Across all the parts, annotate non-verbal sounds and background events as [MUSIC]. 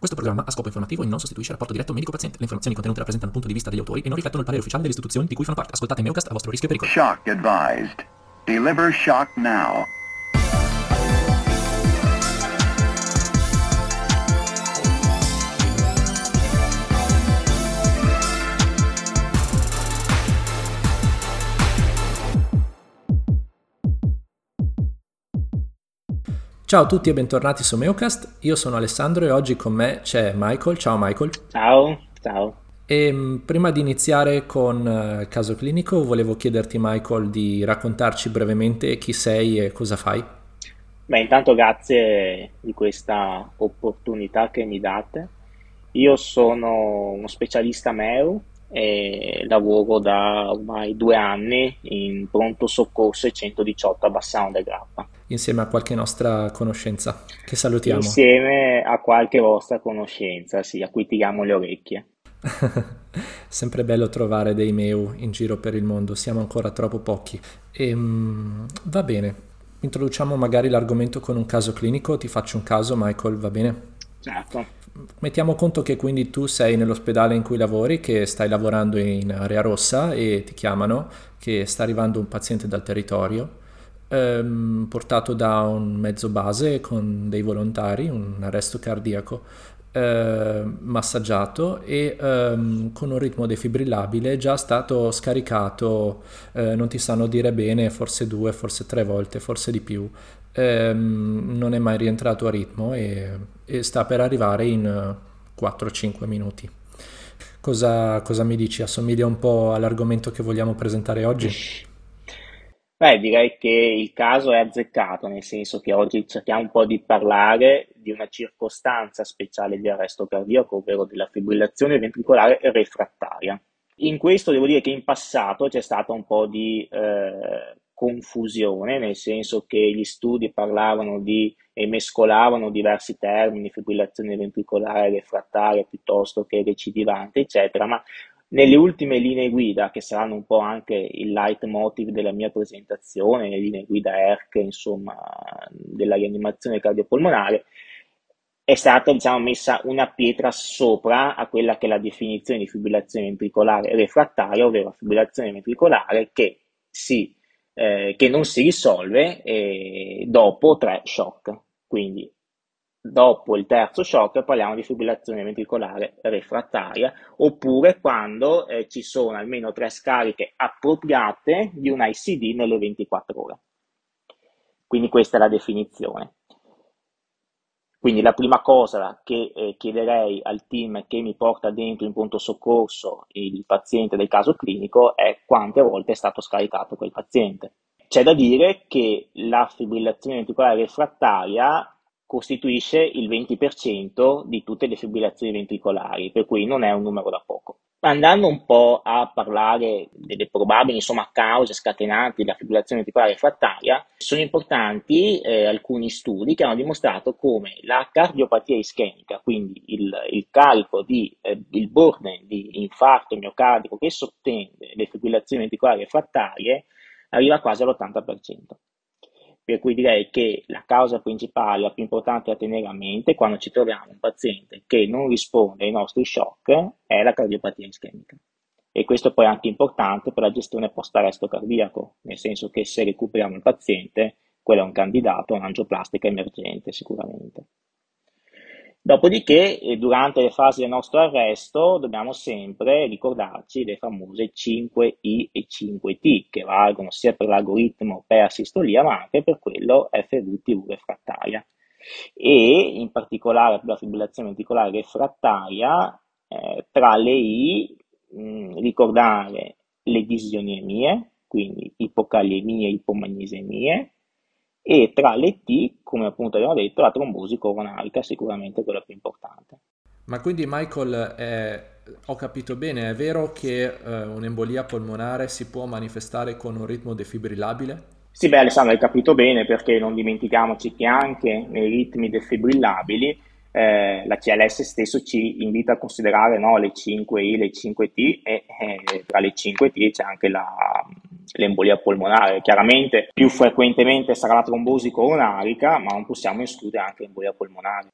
Questo programma ha scopo informativo e non sostituisce il rapporto diretto medico-paziente. Le informazioni contenute rappresentano il punto di vista degli autori e non riflettono il parere ufficiale delle istituzioni di cui fanno parte. Ascoltate Meocast a vostro rischio e pericolo. Shock advised. Deliver shock now. Ciao a tutti e bentornati su Meocast. Io sono Alessandro e oggi con me c'è Michael. Ciao Michael. Ciao, ciao. E mm, prima di iniziare con eh, il caso clinico, volevo chiederti, Michael, di raccontarci brevemente chi sei e cosa fai. Beh, intanto grazie di questa opportunità che mi date. Io sono uno specialista MEU e lavoro da ormai due anni in pronto soccorso 118 a Bassano del Grappa insieme a qualche nostra conoscenza, che salutiamo. Insieme a qualche vostra conoscenza, sì, a cui tiriamo le orecchie. [LAUGHS] Sempre bello trovare dei meu in giro per il mondo, siamo ancora troppo pochi. E, um, va bene, introduciamo magari l'argomento con un caso clinico, ti faccio un caso Michael, va bene? Certo. Mettiamo conto che quindi tu sei nell'ospedale in cui lavori, che stai lavorando in area rossa e ti chiamano che sta arrivando un paziente dal territorio ehm, portato da un mezzo base con dei volontari, un arresto cardiaco eh, massaggiato e ehm, con un ritmo defibrillabile già stato scaricato, eh, non ti sanno dire bene, forse due, forse tre volte, forse di più. Ehm, non è mai rientrato a ritmo e, e sta per arrivare in 4-5 minuti. Cosa, cosa, mi dici? Assomiglia un po' all'argomento che vogliamo presentare oggi? Beh, direi che il caso è azzeccato, nel senso che oggi cerchiamo un po' di parlare di una circostanza speciale di arresto cardiaco, ovvero della fibrillazione ventricolare refrattaria. In questo devo dire che in passato c'è stata un po' di eh, confusione, nel senso che gli studi parlavano di e mescolavano diversi termini, fibrillazione ventricolare refrattaria piuttosto che recidivante, eccetera, ma nelle ultime linee guida, che saranno un po' anche il leitmotiv della mia presentazione, le linee guida ERC, insomma, della rianimazione cardiopolmonare, è stata diciamo, messa una pietra sopra a quella che è la definizione di fibrillazione ventricolare refrattaria, ovvero fibrillazione ventricolare che, si, eh, che non si risolve eh, dopo tre shock. Quindi Dopo il terzo shock parliamo di fibrillazione ventricolare refrattaria oppure quando eh, ci sono almeno tre scariche appropriate di un ICD nelle 24 ore. Quindi questa è la definizione. Quindi la prima cosa che eh, chiederei al team che mi porta dentro in pronto soccorso il paziente del caso clinico è quante volte è stato scaricato quel paziente. C'è da dire che la fibrillazione ventricolare refrattaria costituisce il 20% di tutte le fibrillazioni ventricolari, per cui non è un numero da. Andando un po' a parlare delle probabili insomma, cause scatenanti della fibrillazione ventricolare refrattaria, sono importanti eh, alcuni studi che hanno dimostrato come la cardiopatia ischemica, quindi il, il carico di eh, il burden di infarto miocardico che sottende le fibrillazioni ventricolari refrattarie arriva quasi all'80% per cui direi che la causa principale, la più importante da tenere a mente quando ci troviamo un paziente che non risponde ai nostri shock è la cardiopatia ischemica. E questo poi è anche importante per la gestione post-arresto cardiaco, nel senso che se recuperiamo il paziente, quello è un candidato a un'angioplastica emergente sicuramente. Dopodiché, eh, durante le fasi del nostro arresto, dobbiamo sempre ricordarci le famose 5I e 5T, che valgono sia per l'algoritmo per sistolia, ma anche per quello FVTV refrattaria. E in particolare per la fibrillazione ventricolare refrattaria, eh, tra le I, mh, mm, ricordare le disionemie, quindi ipocaliemie e ipomagnesemie, e tra le T, come appunto abbiamo detto, la trombosi coronarica è sicuramente quella più importante. Ma quindi Michael, eh, ho capito bene, è vero che eh, un'embolia polmonare si può manifestare con un ritmo defibrillabile? Sì, beh Alessandro, hai capito bene perché non dimentichiamoci che anche nei ritmi defibrillabili eh, la CLS stesso ci invita a considerare no, le 5I, le 5T e eh, tra le 5T c'è anche la, l'embolia polmonare. Chiaramente più frequentemente sarà la trombosi coronarica, ma non possiamo escludere anche l'embolia polmonare.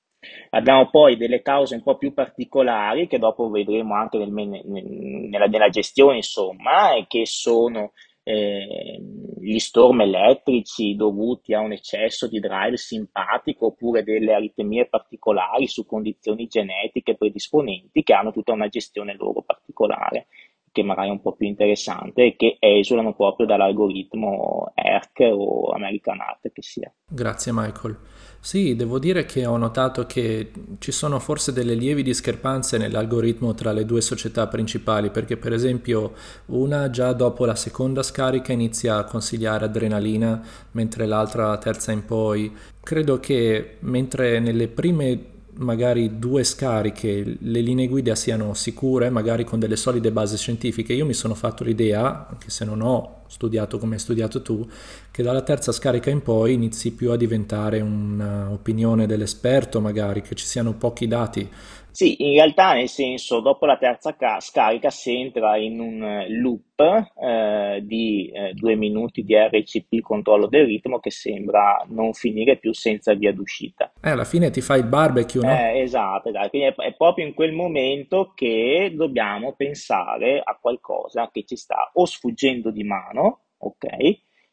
Abbiamo poi delle cause un po' più particolari che dopo vedremo anche nel, nella, nella, gestione, insomma, e che sono eh, gli storm elettrici dovuti a un eccesso di drive simpatico oppure delle aritmie particolari su condizioni genetiche predisponenti che hanno tutta una gestione loro particolare che magari è un po' più interessante e che esulano proprio dall'algoritmo ERC o American Art che sia. Grazie Michael. Sì, devo dire che ho notato che ci sono forse delle lievi discrepanze nell'algoritmo tra le due società principali, perché per esempio una già dopo la seconda scarica inizia a consigliare adrenalina, mentre l'altra, la terza in poi. Credo che mentre nelle prime magari due scariche, le linee guida siano sicure, magari con delle solide basi scientifiche. Io mi sono fatto l'idea, anche se non ho studiato come hai studiato tu, che dalla terza scarica in poi inizi più a diventare un'opinione dell'esperto, magari che ci siano pochi dati sì, in realtà nel senso, dopo la terza ca- scarica si entra in un eh, loop eh, di eh, due minuti di RCP controllo del ritmo che sembra non finire più senza via d'uscita. Eh, alla fine ti fai il barbecue, no? Eh, esatto, esatto. Quindi è, è proprio in quel momento che dobbiamo pensare a qualcosa che ci sta o sfuggendo di mano, ok?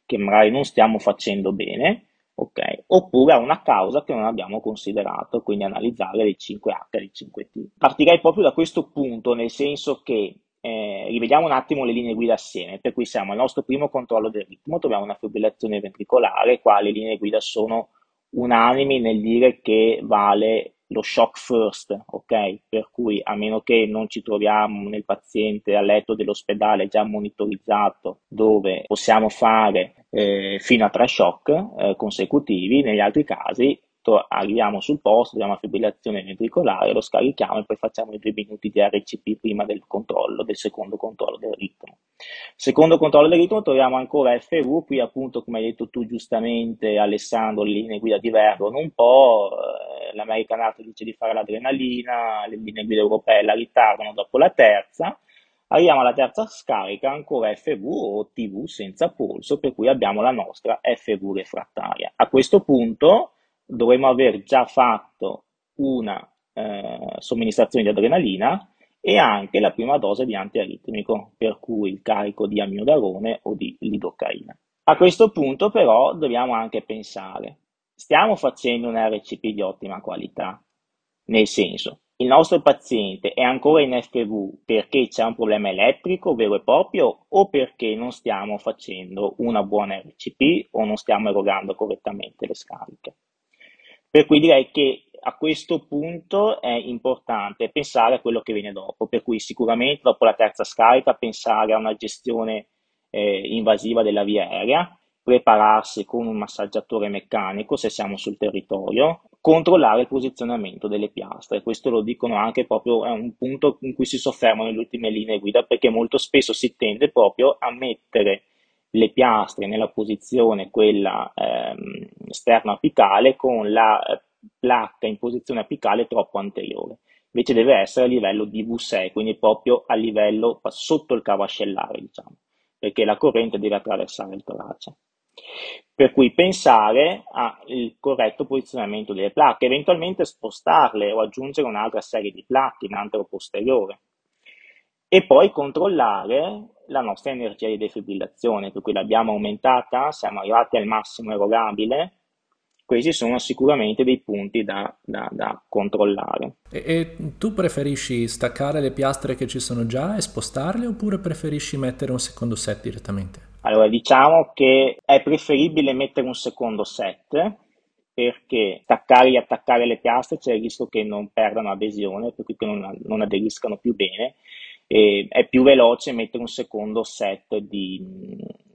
Che magari non stiamo facendo bene, ok? Oppure a una causa che non abbiamo considerato, quindi analizzare le 5H e le 5T. Partirei proprio da questo punto, nel senso che eh, rivediamo un attimo le linee guida assieme, per cui siamo al nostro primo controllo del ritmo, troviamo una fibrillazione ventricolare, qua le linee guida sono unanimi nel dire che vale lo shock first, ok? Per cui a meno che non ci troviamo nel paziente a letto dell'ospedale già monitorizzato dove possiamo fare eh, fino a tre shock eh, consecutivi, negli altri casi to- arriviamo sul posto, abbiamo la fibrillazione ventricolare, lo scarichiamo e poi facciamo i due minuti di RCP prima del controllo, del secondo controllo del ritmo. Secondo controllo del ritmo troviamo ancora FV, qui appunto come hai detto tu giustamente Alessandro, le linee guida divergono un po', eh, l'American Art dice di fare l'adrenalina, le linee guida europee la ritardano dopo la terza, arriviamo alla terza scarica ancora FV o TV senza polso, per cui abbiamo la nostra FV refrattaria. A questo punto dovremmo aver già fatto una eh, somministrazione di adrenalina e anche la prima dose di antiaritmico, per cui il carico di amiodarone o di lidocaina. A questo punto però dobbiamo anche pensare, stiamo facendo un RCP di ottima qualità? Nel senso, il nostro paziente è ancora in FV perché c'è un problema elettrico vero e proprio o perché non stiamo facendo una buona RCP o non stiamo erogando correttamente le scariche. Per cui direi che a questo punto è importante pensare a quello che viene dopo, per cui sicuramente dopo la terza scarica pensare a una gestione eh, invasiva della via aerea, prepararsi con un massaggiatore meccanico se siamo sul territorio, controllare il posizionamento delle piastre. Questo lo dicono anche proprio, è un punto in cui si soffermano le ultime linee guida perché molto spesso si tende proprio a mettere le piastre nella posizione quella ehm, esterno apicale con la eh, placca in posizione apicale troppo anteriore. Invece deve essere a livello di V6, quindi proprio a livello sotto il cavo ascellare, diciamo, perché la corrente deve attraversare il torace. Per cui pensare al corretto posizionamento delle placche, eventualmente spostarle o aggiungere un'altra serie di placche in antero posteriore e poi controllare la nostra energia di defibrillazione, per cui l'abbiamo aumentata, siamo arrivati al massimo erogabile. Questi sono sicuramente dei punti da, da, da controllare. E, e, tu preferisci staccare le piastre che ci sono già e spostarle oppure preferisci mettere un secondo set direttamente? Allora, diciamo che è preferibile mettere un secondo set perché staccare e attaccare le piastre c'è il rischio che non perdano adesione, per cui che non, non aderiscano più bene e è più veloce mettere un secondo set di,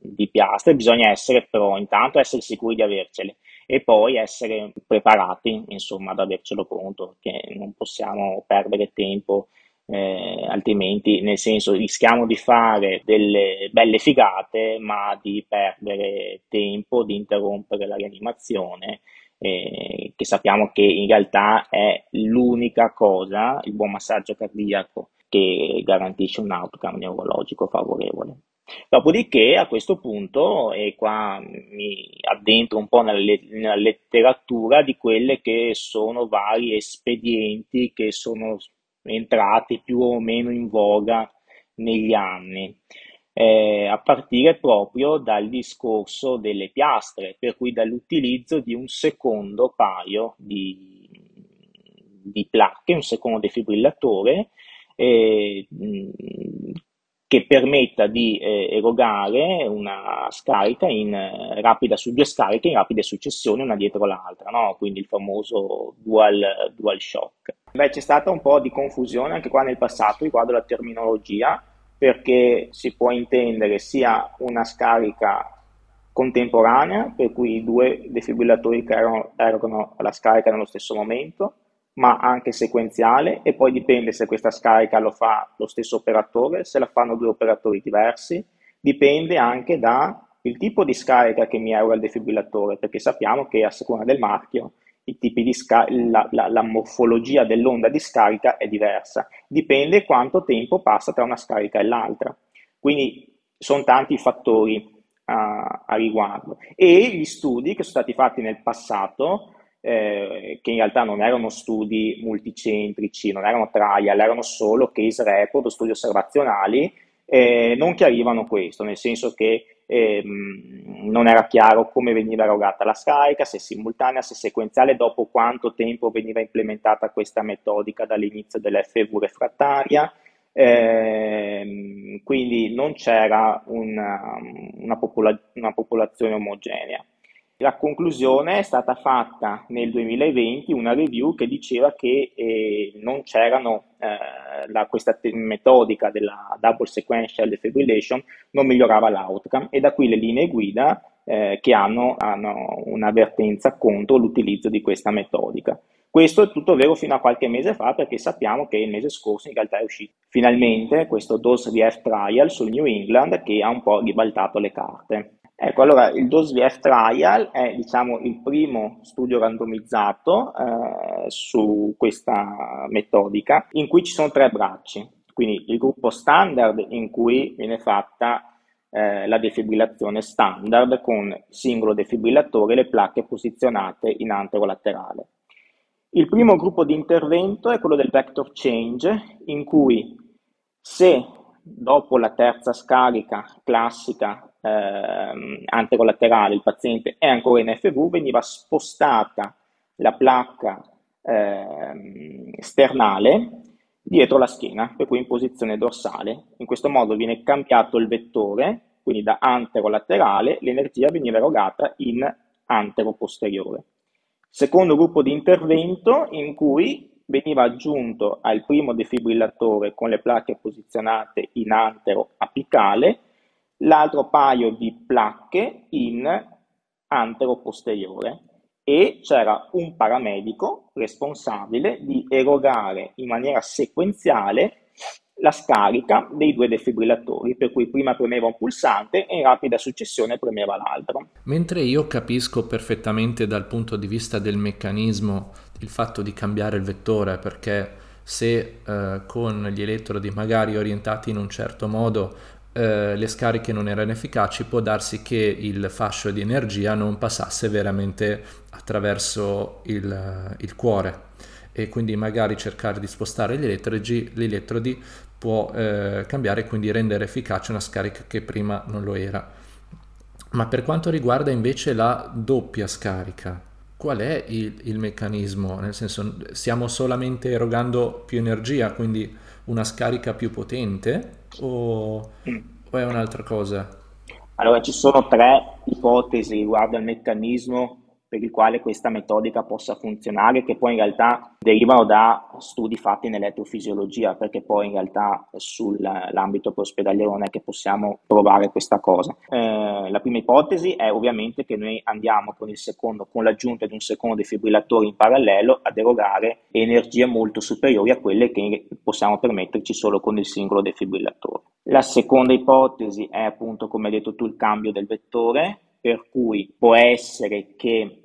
di piastre, bisogna essere però intanto essere sicuri di avercele e poi essere preparati insomma ad avercelo pronto perché non possiamo perdere tempo eh, altrimenti nel senso rischiamo di fare delle belle figate ma di perdere tempo di interrompere la rianimazione eh, che sappiamo che in realtà è l'unica cosa il buon massaggio cardiaco che garantisce un outcome neurologico favorevole. Dopodiché a questo punto, e qua mi addentro un po' nella, nella, letteratura di quelle che sono vari espedienti che sono entrati più o meno in voga negli anni, eh, a partire proprio dal discorso delle piastre, per cui dall'utilizzo di un secondo paio di, di placche, un secondo defibrillatore, eh, che permetta di eh, erogare una scarica in eh, rapida su due scariche in rapide successione una dietro l'altra, no? quindi il famoso dual, dual shock. Beh, c'è stata un po' di confusione anche qua nel passato riguardo la terminologia, perché si può intendere sia una scarica contemporanea, per cui i due defibrillatori che erogano la scarica nello stesso momento, ma anche sequenziale e poi dipende se questa scarica lo fa lo stesso operatore, se la fanno due operatori diversi, dipende anche dal tipo di scarica che mi eroga il defibrillatore, perché sappiamo che a seconda del marchio sca- la, la, la, morfologia dell'onda di scarica è diversa, dipende quanto tempo passa tra una scarica e l'altra. Quindi sono tanti i fattori a, a riguardo. E gli studi che sono stati fatti nel passato eh, che in realtà non erano studi multicentrici, non erano trial, erano solo case report o studi osservazionali, eh, non chiarivano questo, nel senso che ehm, non era chiaro come veniva erogata la scarica, se simultanea, se sequenziale, dopo quanto tempo veniva implementata questa metodica dall'inizio dell'FV refrattaria, eh, quindi non c'era una, una, popola- una popolazione omogenea. La conclusione è stata fatta nel 2020, una review che diceva che eh, non c'erano, eh, la, questa metodica della double sequential defibrillation non migliorava l'outcome e da qui le linee guida eh, che hanno, hanno un'avvertenza contro l'utilizzo di questa metodica. Questo è tutto vero fino a qualche mese fa perché sappiamo che il mese scorso in realtà è uscito finalmente questo DOS-VF trial sul New England che ha un po' ribaltato le carte. Ecco, allora il DOSVF trial è diciamo, il primo studio randomizzato eh, su questa metodica in cui ci sono tre bracci, quindi il gruppo standard in cui viene fatta eh, la defibrillazione standard con singolo defibrillatore e le placche posizionate in anterolaterale. Il primo gruppo di intervento è quello del vector change in cui se dopo la terza scarica classica eh, anterolaterale, il paziente è ancora in FV, veniva spostata la placca eh, sternale dietro la schiena, per cui in posizione dorsale. In questo modo viene cambiato il vettore, quindi da anterolaterale l'energia veniva erogata in antero-posteriore. Secondo gruppo di intervento in cui veniva aggiunto al primo defibrillatore con le placche posizionate in antero apicale l'altro paio di placche in antero-posteriore e c'era un paramedico responsabile di erogare in maniera sequenziale la scarica dei due defibrillatori, per cui prima premeva un pulsante e in rapida successione premeva l'altro. Mentre io capisco perfettamente dal punto di vista del meccanismo il fatto di cambiare il vettore, perché se eh, con gli elettrodi magari orientati in un certo modo eh, le scariche non erano efficaci, può darsi che il fascio di energia non passasse veramente attraverso il, il cuore e quindi magari cercare di spostare gli elettrodi, gli elettrodi può eh, cambiare e quindi rendere efficace una scarica che prima non lo era. Ma per quanto riguarda invece la doppia scarica, qual è il, il meccanismo? Nel senso, stiamo solamente erogando più energia, quindi una scarica più potente o, mm. o è un'altra cosa? Allora, ci sono tre ipotesi riguardo al meccanismo per il quale questa metodica possa funzionare, che poi in realtà derivano da studi fatti in elettrofisiologia, perché poi in realtà sull'ambito ospedaliero non è che possiamo provare questa cosa. Eh, la prima ipotesi è ovviamente che noi andiamo con secondo, con l'aggiunta di un secondo defibrillatore in parallelo ad erogare energie molto superiori a quelle che possiamo permetterci solo con il singolo defibrillatore. La seconda ipotesi è appunto, come hai detto tu, il cambio del vettore, per cui può essere che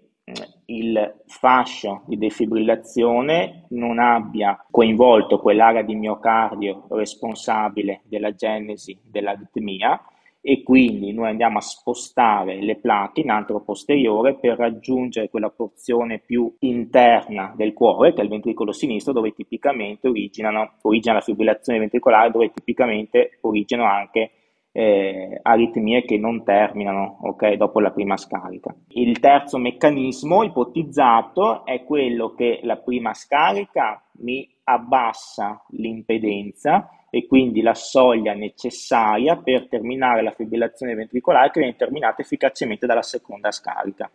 il fascio di defibrillazione non abbia coinvolto quell'area di miocardio responsabile della genesi dell'aritmia e quindi noi andiamo a spostare le placche in antero-posteriore per raggiungere quella porzione più interna del cuore, che è il ventricolo sinistro, dove tipicamente originano, origina la fibrillazione ventricolare, dove tipicamente originano anche eh, aritmie che non terminano okay, dopo la prima scarica. Il terzo meccanismo ipotizzato è quello che la prima scarica mi abbassa l'impedenza e quindi la soglia necessaria per terminare la fibrillazione ventricolare che viene terminata efficacemente dalla seconda scarica.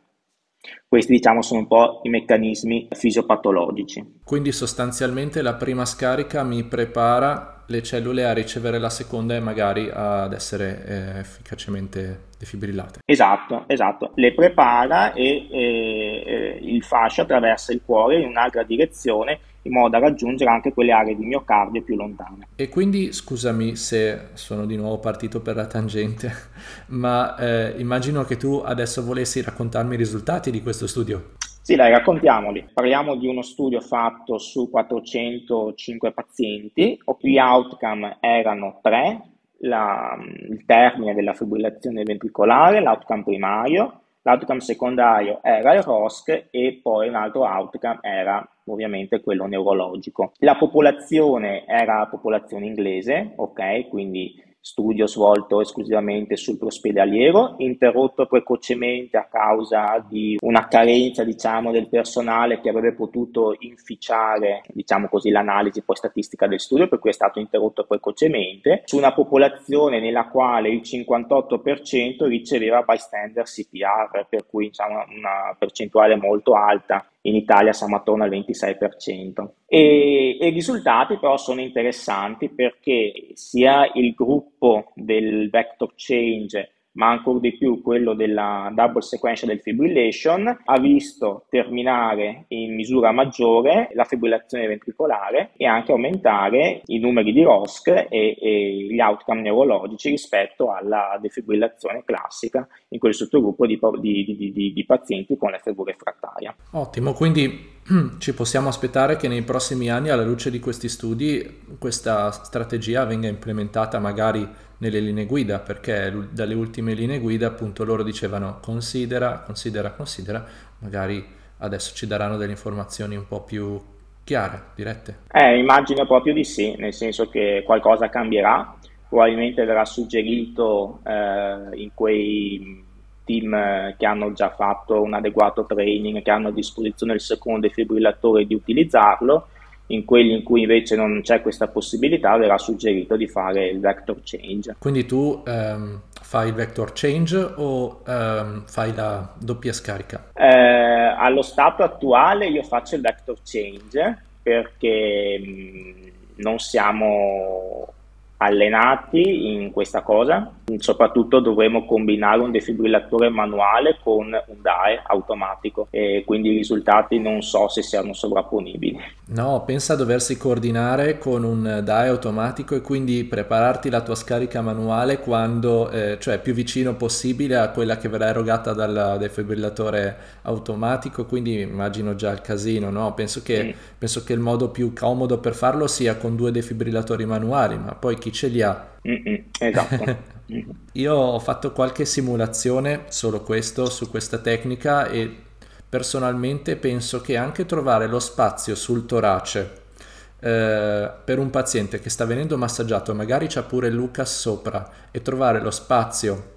Questi diciamo sono un po' i meccanismi fisiopatologici. Quindi sostanzialmente la prima scarica mi prepara le cellule a ricevere la seconda e magari ad essere eh, efficacemente defibrillate. Esatto, esatto. Le prepara e eh, il fascio attraversa il cuore in un'altra direzione in modo da raggiungere anche quelle aree di miocardio più lontane. E quindi scusami se sono di nuovo partito per la tangente, [LAUGHS] ma eh, immagino che tu adesso volessi raccontarmi i risultati di questo studio. Sì, dai, raccontiamoli. Parliamo di uno studio fatto su 405 pazienti, gli outcome erano tre, la, il termine della fibrillazione ventricolare, l'outcome primario, l'outcome secondario era il ROSC e poi un altro outcome era ovviamente quello neurologico. La popolazione era popolazione inglese, ok, quindi studio svolto esclusivamente sul prospedaliero, interrotto precocemente a causa di una carenza diciamo, del personale che avrebbe potuto inficiare diciamo così, l'analisi poi statistica del studio, per cui è stato interrotto precocemente, su una popolazione nella quale il 58% riceveva bystander CPR, per cui diciamo, una percentuale molto alta in Italia siamo attorno al 26%. E, i risultati però sono interessanti perché sia il gruppo del vector change ma ancora di più quello della double sequential fibrillation, ha visto terminare in misura maggiore la fibrillazione ventricolare e anche aumentare i numeri di ROSC e, e gli outcome neurologici rispetto alla defibrillazione classica in quel sottogruppo di, di, di, di pazienti con l'FV refrattaria. Ottimo, quindi [CLEARS THROAT] ci possiamo aspettare che nei prossimi anni, alla luce di questi studi, questa strategia venga implementata magari nelle linee guida, perché dalle ultime linee guida appunto loro dicevano considera, considera, considera, magari adesso ci daranno delle informazioni un po' più chiare, dirette. Eh, immagino proprio di sì, nel senso che qualcosa cambierà, probabilmente verrà suggerito eh, in quei team che hanno già fatto un adeguato training, che hanno a disposizione il secondo defibrillatore di utilizzarlo in quelli in cui invece non c'è questa possibilità verrà suggerito di fare il vector change. Quindi tu um, fai il vector change o um, fai la doppia scarica? Eh, allo stato attuale io faccio il vector change perché mh, mm, non siamo allenati in questa cosa, soprattutto dovremo combinare un defibrillatore manuale con un DAE automatico e quindi i risultati non so se siano sovrapponibili. No, pensa a doversi coordinare con un DAE automatico e quindi prepararti la tua scarica manuale quando, eh, cioè più vicino possibile a quella che verrà erogata dal defibrillatore automatico, quindi immagino già il casino, no? Penso che, mm. penso che il modo più comodo per farlo sia con due defibrillatori manuali, ma poi chi ce li ha? Mm-mm, esatto. [LAUGHS] Io ho fatto qualche simulazione, solo questo, su questa tecnica e personalmente penso che anche trovare lo spazio sul torace eh, per un paziente che sta venendo massaggiato, magari c'ha pure Lucas sopra, e trovare lo spazio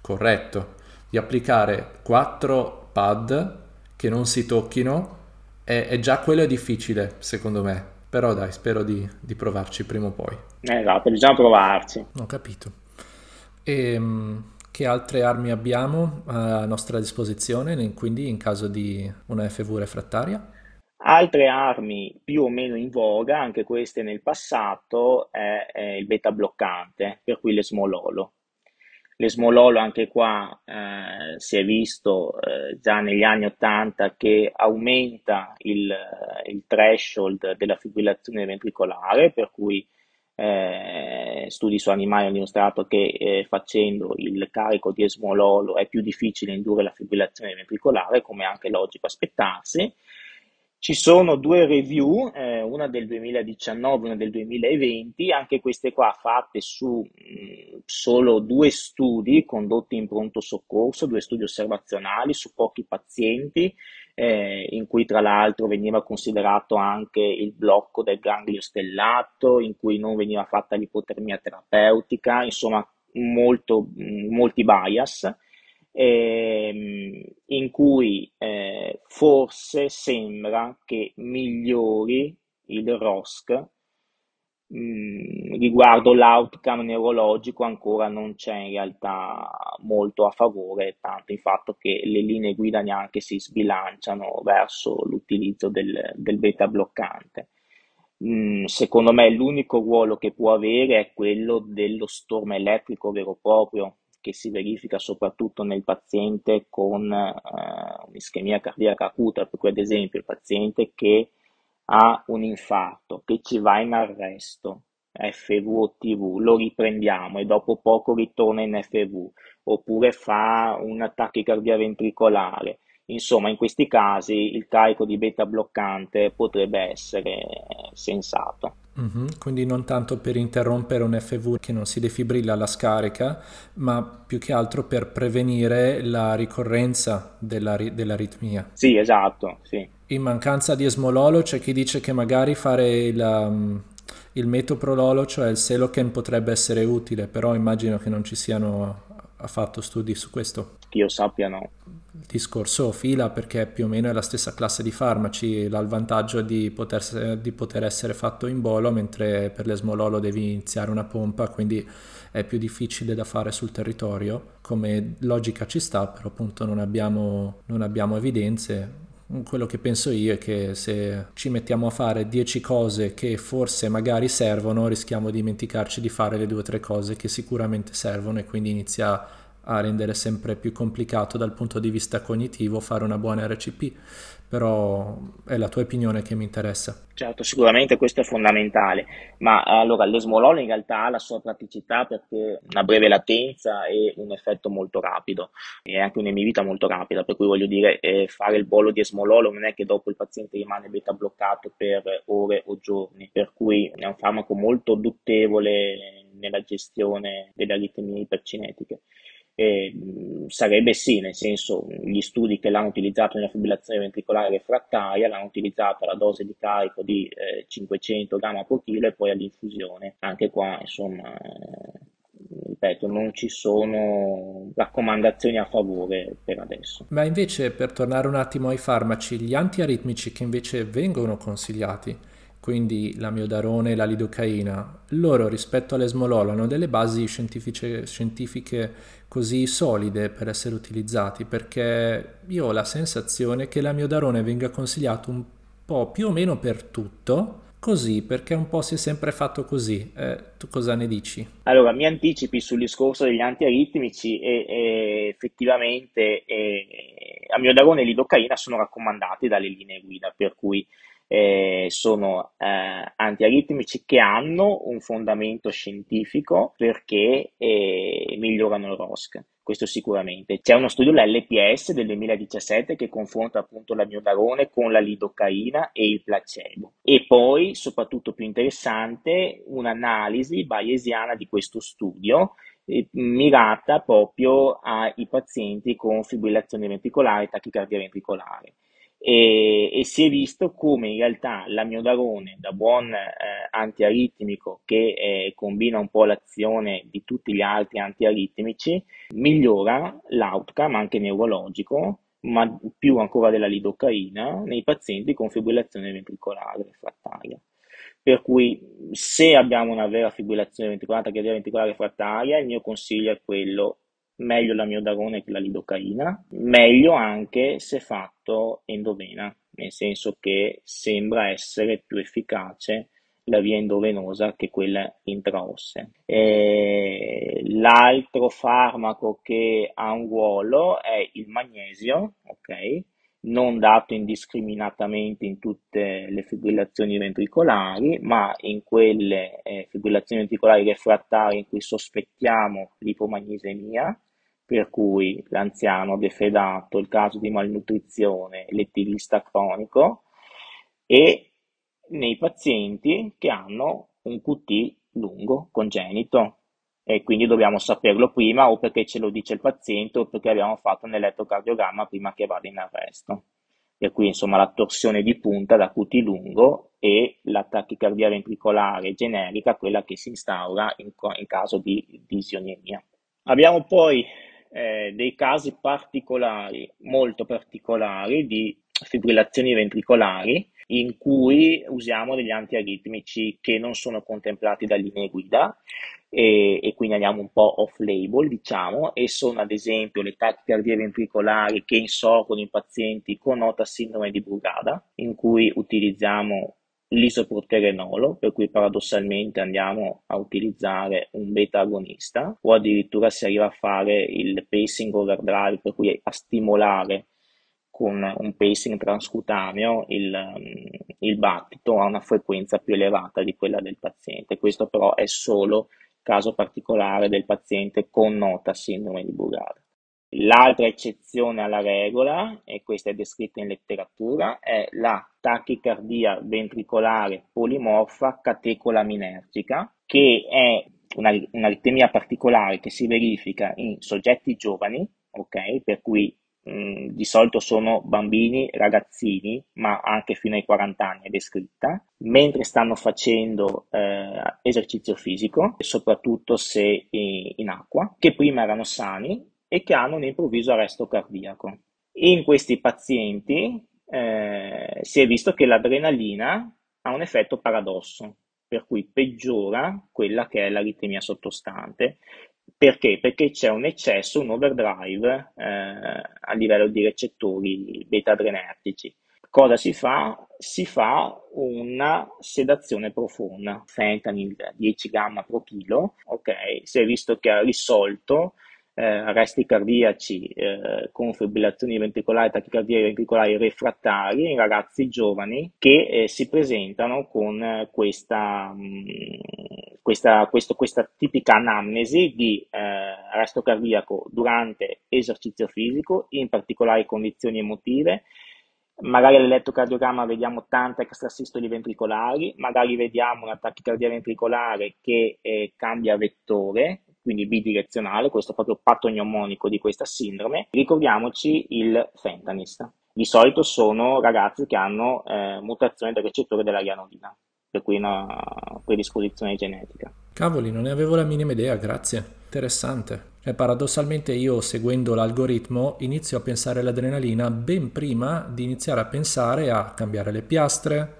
corretto di applicare quattro pad che non si tocchino, è, è già quello è difficile secondo me. Però dai, spero di, di provarci prima o poi. Esatto, bisogna provarci. Ho capito. E ehm, che altre armi abbiamo a nostra disposizione, quindi in caso di una FV refrattaria? Altre armi più o meno in voga, anche queste nel passato, è, è il beta bloccante, per cui l'esmololo. L'esmololo anche qua eh, si è visto eh, già negli anni 80 che aumenta il, il threshold della fibrillazione ventricolare, per cui eh, studi su animali hanno dimostrato che eh, facendo il carico di esmololo è più difficile indurre la fibrillazione ventricolare, come anche logico aspettarsi. Ci sono due review, eh, una del 2019 e una del 2020, anche queste qua fatte su mh, solo due studi condotti in pronto soccorso, due studi osservazionali su pochi pazienti, eh, in cui tra l'altro veniva considerato anche il blocco del ganglio stellato, in cui non veniva fatta l'ipotermia terapeutica, insomma molto, molti bias ehm, in cui eh, forse sembra che migliori il ROSC mh, mm, riguardo l'outcome neurologico ancora non c'è in realtà molto a favore, tanto il fatto che le linee guida neanche si sbilanciano verso l'utilizzo del, del beta bloccante. Mm, secondo me l'unico ruolo che può avere è quello dello stormo elettrico vero e proprio, che si verifica soprattutto nel paziente con eh, un'ischemia cardiaca acuta, per cui ad esempio il paziente che ha un infarto, che ci va in arresto, FV o TV, lo riprendiamo e dopo poco ritorna in FV, oppure fa un tachicardia ventricolare. Insomma, in questi casi il carico di beta bloccante potrebbe essere sensato. Mm-hmm, quindi non tanto per interrompere un FV che non si defibrilla alla scarica, ma più che altro per prevenire la ricorrenza della, dell'aritmia. Sì, esatto, sì. In mancanza di esmololo c'è chi dice che magari fare il, um, il metoprololo, cioè il Seloken, potrebbe essere utile, però immagino che non ci siano affatto studi su questo. Che io sappia no discorso fila perché più o meno è la stessa classe di farmaci, ha il vantaggio di poter, di poter essere fatto in bolo, mentre per l'esmololo devi iniziare una pompa, quindi è più difficile da fare sul territorio. Come logica ci sta, però appunto non abbiamo, non abbiamo evidenze. Quello che penso io è che se ci mettiamo a fare 10 cose che forse magari servono, rischiamo di dimenticarci di fare le due o tre cose che sicuramente servono e quindi inizia a rendere sempre più complicato dal punto di vista cognitivo fare una buona RCP, però è la tua opinione che mi interessa. Certo, sicuramente questo è fondamentale, ma allora l'esmololo in realtà ha la sua praticità perché una breve latenza e un effetto molto rapido e anche un'emivita molto rapida, per cui voglio dire eh, fare il bollo di esmololo non è che dopo il paziente rimane beta bloccato per ore o giorni, per cui è un farmaco molto duttevole nella gestione delle aritmie ipercinetiche. Eh, sarebbe sì, nel senso gli studi che l'hanno utilizzato nella fibrillazione ventricolare refrattaria l'hanno utilizzato alla dose di carico di eh, 500 grammi per chilo e poi all'infusione. Anche qua, insomma, eh, ripeto, non ci sono raccomandazioni a favore per adesso. Ma invece, per tornare un attimo ai farmaci, gli antiaritmici che invece vengono consigliati, quindi la miodarone e la lidocaina, loro rispetto all'esmololo hanno delle basi scientifiche, scientifiche così solide per essere utilizzati, perché io ho la sensazione che la miodarone venga consigliato un po' più o meno per tutto, così, perché un po' si è sempre fatto così. Eh, tu cosa ne dici? Allora, mi anticipi sul discorso degli antiaritmici e, e effettivamente e, amiodarone e lidocaina sono raccomandati dalle linee guida, per cui eh, sono eh, antiaritmici che hanno un fondamento scientifico perché eh, migliorano il ROSC. Questo sicuramente. C'è uno studio, l'LPS del 2017, che confronta appunto la miodarone con la lidocaina e il placebo. E poi, soprattutto più interessante, un'analisi bayesiana di questo studio eh, mirata proprio ai pazienti con fibrillazione ventricolare e tachicardia ventricolare e, e, si è visto come in realtà l'amiodarone da buon eh, antiaritmico che eh, combina un po' l'azione di tutti gli altri antiaritmici migliora l'outcome anche neurologico ma più ancora della lidocaina nei pazienti con fibrillazione ventricolare refrattaria. Per cui se abbiamo una vera fibrillazione ventricolare, tachicardia ventricolare refrattaria, il mio consiglio è quello meglio la miodarone che la lidocaina, meglio anche se fatto endovena, nel senso che sembra essere più efficace la via endovenosa che quella intraossea. l'altro farmaco che ha un ruolo è il magnesio, ok? Non dato indiscriminatamente in tutte le fibrillazioni ventricolari, ma in quelle eh, fibrillazioni ventricolari refrattarie in cui sospettiamo l'ipomagnesemia, per cui l'anziano defedato, il caso di malnutrizione, l'etilista cronico e nei pazienti che hanno un QT lungo, congenito, e quindi dobbiamo saperlo prima o perché ce lo dice il paziente o perché abbiamo fatto un elettrocardiogramma prima che vada in arresto. Per cui insomma la torsione di punta da QT lungo e la tachicardia ventricolare generica, quella che si instaura in, in caso di disionemia. Abbiamo poi eh, dei casi particolari, molto particolari, di fibrillazioni ventricolari in cui usiamo degli antiaritmici che non sono contemplati da linee guida e, e, quindi andiamo un po' off label, diciamo, e sono ad esempio le tachicardie ventricolari che insorgono in pazienti con nota sindrome di Brugada, in cui utilizziamo l'isoproterenolo, per cui paradossalmente andiamo a utilizzare un beta agonista o addirittura si arriva a fare il pacing overdrive, per cui a stimolare con un pacing transcutaneo il, il battito a una frequenza più elevata di quella del paziente. Questo però è solo caso particolare del paziente con nota sindrome di Brugada. L'altra eccezione alla regola, e questa è descritta in letteratura, è la tachicardia ventricolare polimorfa catecolaminergica, che è una, un'aritmia particolare che si verifica in soggetti giovani, ok? Per cui mh, di solito sono bambini, ragazzini, ma anche fino ai 40 anni è descritta, mentre stanno facendo eh, esercizio fisico, soprattutto se in acqua, che prima erano sani e che hanno un improvviso arresto cardiaco. In questi pazienti eh, si è visto che l'adrenalina ha un effetto paradosso, per cui peggiora quella che è l'aritmia sottostante. Perché? Perché c'è un eccesso, un overdrive eh, a livello di recettori beta-adrenergici. Cosa si fa? Si fa una sedazione profonda, fentanyl 10 gamma pro chilo, ok? Si è visto che ha risolto eh, arresti cardiaci eh, con fibrillazioni ventricolari, tachicardia ventricolari refrattari in ragazzi giovani che eh, si presentano con questa, mh, mm, questa, questo, questa, tipica anamnesi di eh, arresto cardiaco durante esercizio fisico, in particolari condizioni emotive, magari all'elettrocardiogramma vediamo tante extrasistoli ventricolari, magari vediamo una tachicardia ventricolare che eh, cambia vettore, quindi bidirezionale, questo proprio patognomonico di questa sindrome. Ricordiamoci il fentanist. Di solito sono ragazzi che hanno eh, mutazione del recettore della rianodina, per cui una predisposizione genetica. Cavoli, non ne avevo la minima idea, grazie. Interessante. E paradossalmente io, seguendo l'algoritmo, inizio a pensare all'adrenalina ben prima di iniziare a pensare a cambiare le piastre,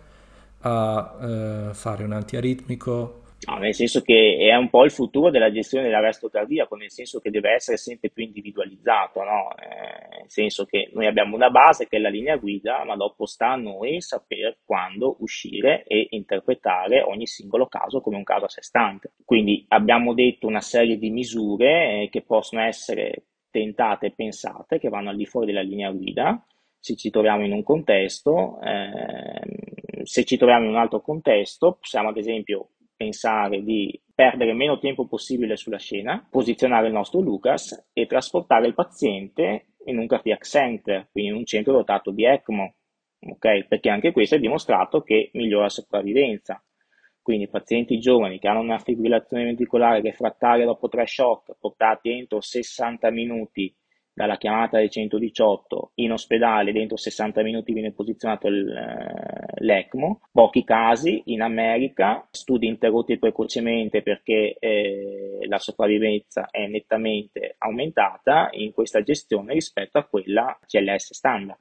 a eh, fare un antiaritmico, No, nel senso che è un po' il futuro della gestione dell'arresto cardiaco, nel senso che deve essere sempre più individualizzato, no? eh, nel senso che noi abbiamo una base che è la linea guida, ma dopo sta a noi sapere quando uscire e interpretare ogni singolo caso come un caso a sé stante. Quindi abbiamo detto una serie di misure eh, che possono essere tentate e pensate, che vanno al di fuori della linea guida, se ci troviamo in un contesto, eh, se ci troviamo in un altro contesto, possiamo ad esempio pensare di perdere meno tempo possibile sulla scena, posizionare il nostro Lucas e trasportare il paziente in un cardiac center, quindi in un centro dotato di ECMO, ok? Perché anche questo è dimostrato che migliora la sopravvivenza. Quindi pazienti giovani che hanno una fibrillazione ventricolare refrattaria dopo tre shock portati entro 60 minuti dalla chiamata del 118 in ospedale dentro 60 minuti viene posizionato eh, l'ECMO, pochi casi in America, studi interrotti precocemente perché eh, la sopravvivenza è nettamente aumentata in questa gestione rispetto a quella CLS standard.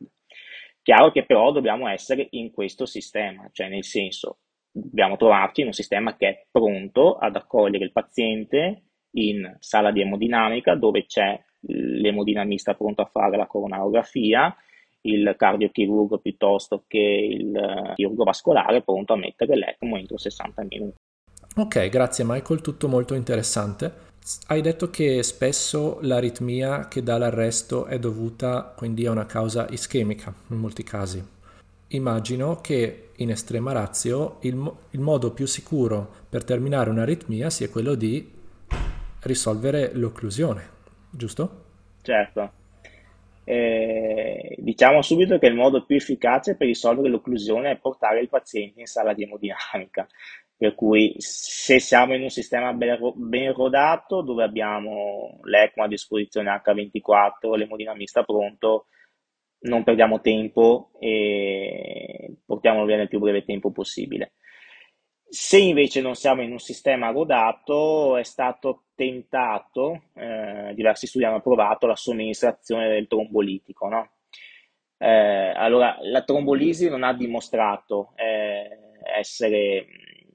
Chiaro che però dobbiamo essere in questo sistema, cioè nel senso dobbiamo trovarci in un sistema che è pronto ad accogliere il paziente in sala di emodinamica dove c'è l'emodinamista pronto a fare la coronarografia, il cardiochirurgo piuttosto che il eh, chirurgo vascolare pronto a mettere l'ECMO entro 60 minuti. Ok, grazie Michael, tutto molto interessante. Hai detto che spesso l'aritmia che dà l'arresto è dovuta quindi a una causa ischemica in molti casi. Immagino che in estrema razio il, il modo più sicuro per terminare un'aritmia sia quello di risolvere l'occlusione giusto? Certo. Eh, diciamo subito che il modo più efficace per risolvere l'occlusione è portare il paziente in sala di emodinamica, per cui se siamo in un sistema ben, rodato dove abbiamo l'ECMO a disposizione H24, l'emodinamista pronto, non perdiamo tempo e portiamolo via nel più breve tempo possibile. Se invece non siamo in un sistema rodato, è stato tentato, eh, diversi studi hanno provato la somministrazione del trombolitico. No? Eh, allora, la trombolisi non ha dimostrato eh, essere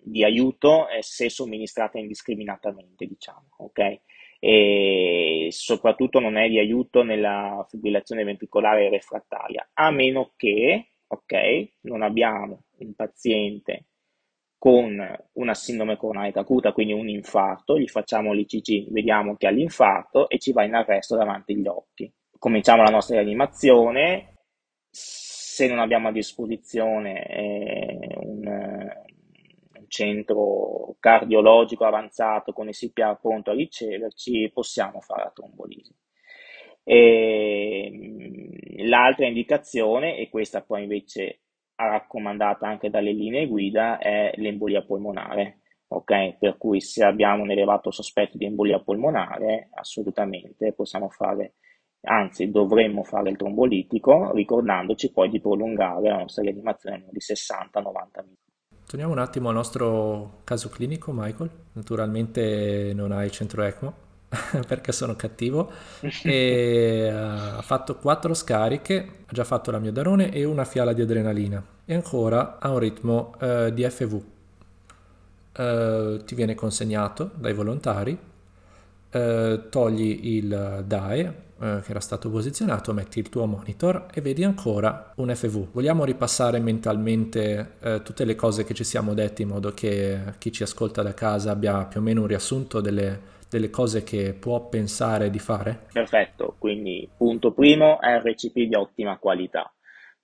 di aiuto se somministrata indiscriminatamente, diciamo, ok? E soprattutto non è di aiuto nella fibrillazione ventricolare refrattaria, a meno che, ok, non abbiamo un paziente con una sindrome coronarica acuta, quindi un infarto, gli facciamo l'ICG, vediamo che ha l'infarto e ci va in arresto davanti agli occhi. Cominciamo la nostra rianimazione, se non abbiamo a disposizione eh, un, un, centro cardiologico avanzato con il CPR pronto a riceverci, possiamo fare la trombolisi. E, l'altra indicazione, e questa poi invece raccomandata anche dalle linee guida è l'embolia polmonare. Ok, per cui se abbiamo un elevato sospetto di embolia polmonare, assolutamente possiamo fare, anzi dovremmo fare il trombolitico, ricordandoci poi di prolungare la nostra rianimazione di 60-90 minuti. Torniamo un attimo al nostro caso clinico, Michael. Naturalmente non hai centro ECMO, [LAUGHS] perché sono cattivo e uh, ha fatto quattro scariche, ha già fatto la miodarone e una fiala di adrenalina e ancora ha un ritmo uh, di FV. Eh, ti viene consegnato dai volontari, togli il DAE che era stato posizionato, metti il tuo monitor e vedi ancora un FV. Vogliamo ripassare mentalmente tutte le cose che ci siamo detti in modo che chi ci ascolta da casa abbia più o meno un riassunto delle delle cose che può pensare di fare? Perfetto, quindi punto primo RCP di ottima qualità,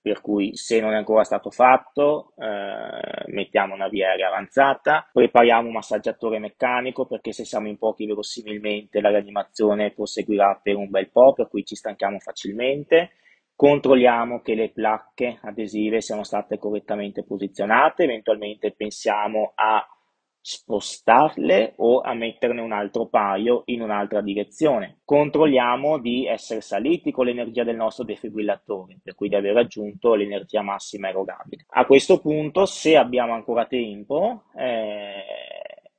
per cui se non è ancora stato fatto eh, mettiamo una via aerea avanzata, prepariamo un massaggiatore meccanico perché se siamo in pochi verosimilmente la rianimazione proseguirà per un bel po', per cui ci stanchiamo facilmente. Controlliamo che le placche adesive siano state correttamente posizionate, eventualmente pensiamo a spostarle o a metterne un altro paio in un'altra direzione. Controlliamo di essere saliti con l'energia del nostro defibrillatore, per cui di aver raggiunto l'energia massima erogabile. A questo punto, se abbiamo ancora tempo, eh,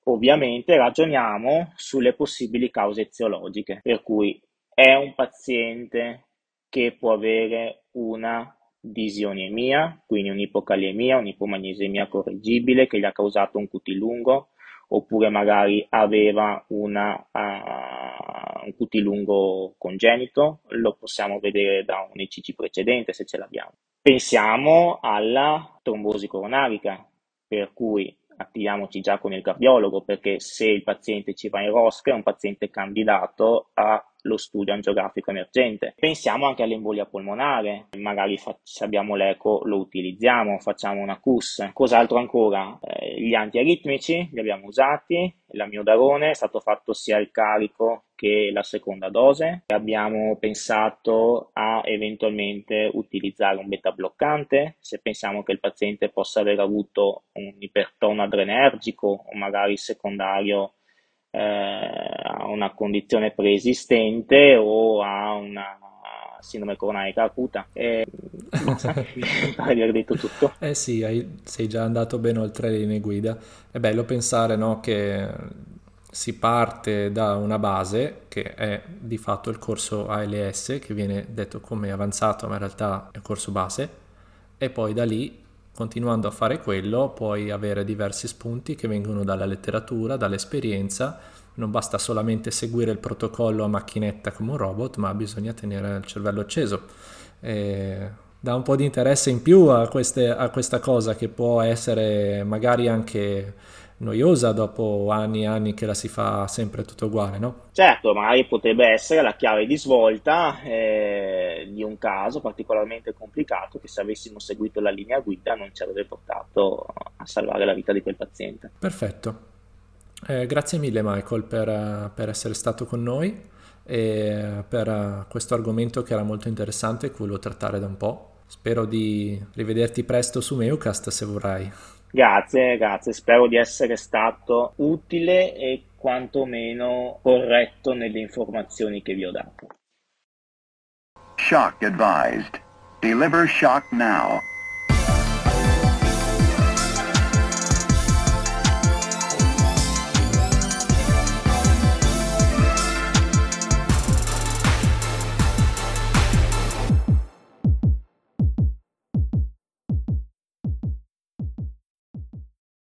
ovviamente ragioniamo sulle possibili cause eziologiche, per cui è un paziente che può avere una disionemia, quindi un'ipocaliemia, un'ipomagnesemia correggibile che gli ha causato un QT lungo, oppure magari aveva una, uh, un QT lungo congenito, lo possiamo vedere da un ECG precedente se ce l'abbiamo. Pensiamo alla trombosi coronarica, per cui attiviamoci già con il cardiologo perché se il paziente ci va in rosca è un paziente candidato allo studio angiografico emergente. Pensiamo anche all'embolia polmonare, magari fa- se abbiamo l'eco lo utilizziamo, facciamo una CUS. Cos'altro ancora? Eh, gli antiaritmici li abbiamo usati, l'amiodarone è stato fatto sia il carico che la seconda dose. Abbiamo pensato a eventualmente utilizzare un beta bloccante se pensiamo che il paziente possa aver avuto un ipertono adrenergico o magari secondario eh, a una condizione preesistente o a una sindrome coronarica acuta. E, pare di aver detto tutto. Eh sì, hai, sei già andato ben oltre le linee guida. È bello pensare no, che si parte da una base che è di fatto il corso ALS che viene detto come avanzato ma in realtà è un corso base e poi da lì continuando a fare quello puoi avere diversi spunti che vengono dalla letteratura, dall'esperienza non basta solamente seguire il protocollo a macchinetta come un robot, ma bisogna tenere il cervello acceso. E dà un po' di interesse in più a, queste, a questa cosa che può essere magari anche noiosa dopo anni e anni che la si fa sempre tutto uguale, no? Certo, magari potrebbe essere la chiave di svolta eh, di un caso particolarmente complicato che se avessimo seguito la linea guida non ci avrebbe portato a salvare la vita di quel paziente. Perfetto. Eh, grazie mille Michael per, per, essere stato con noi. per questo argomento che era molto interessante e che volevo trattare da un po'. Spero di rivederti presto su Meucast se vorrai. Grazie, grazie, spero di essere stato utile e quantomeno corretto nelle informazioni che vi ho dato. Shock advised. Deliver shock now.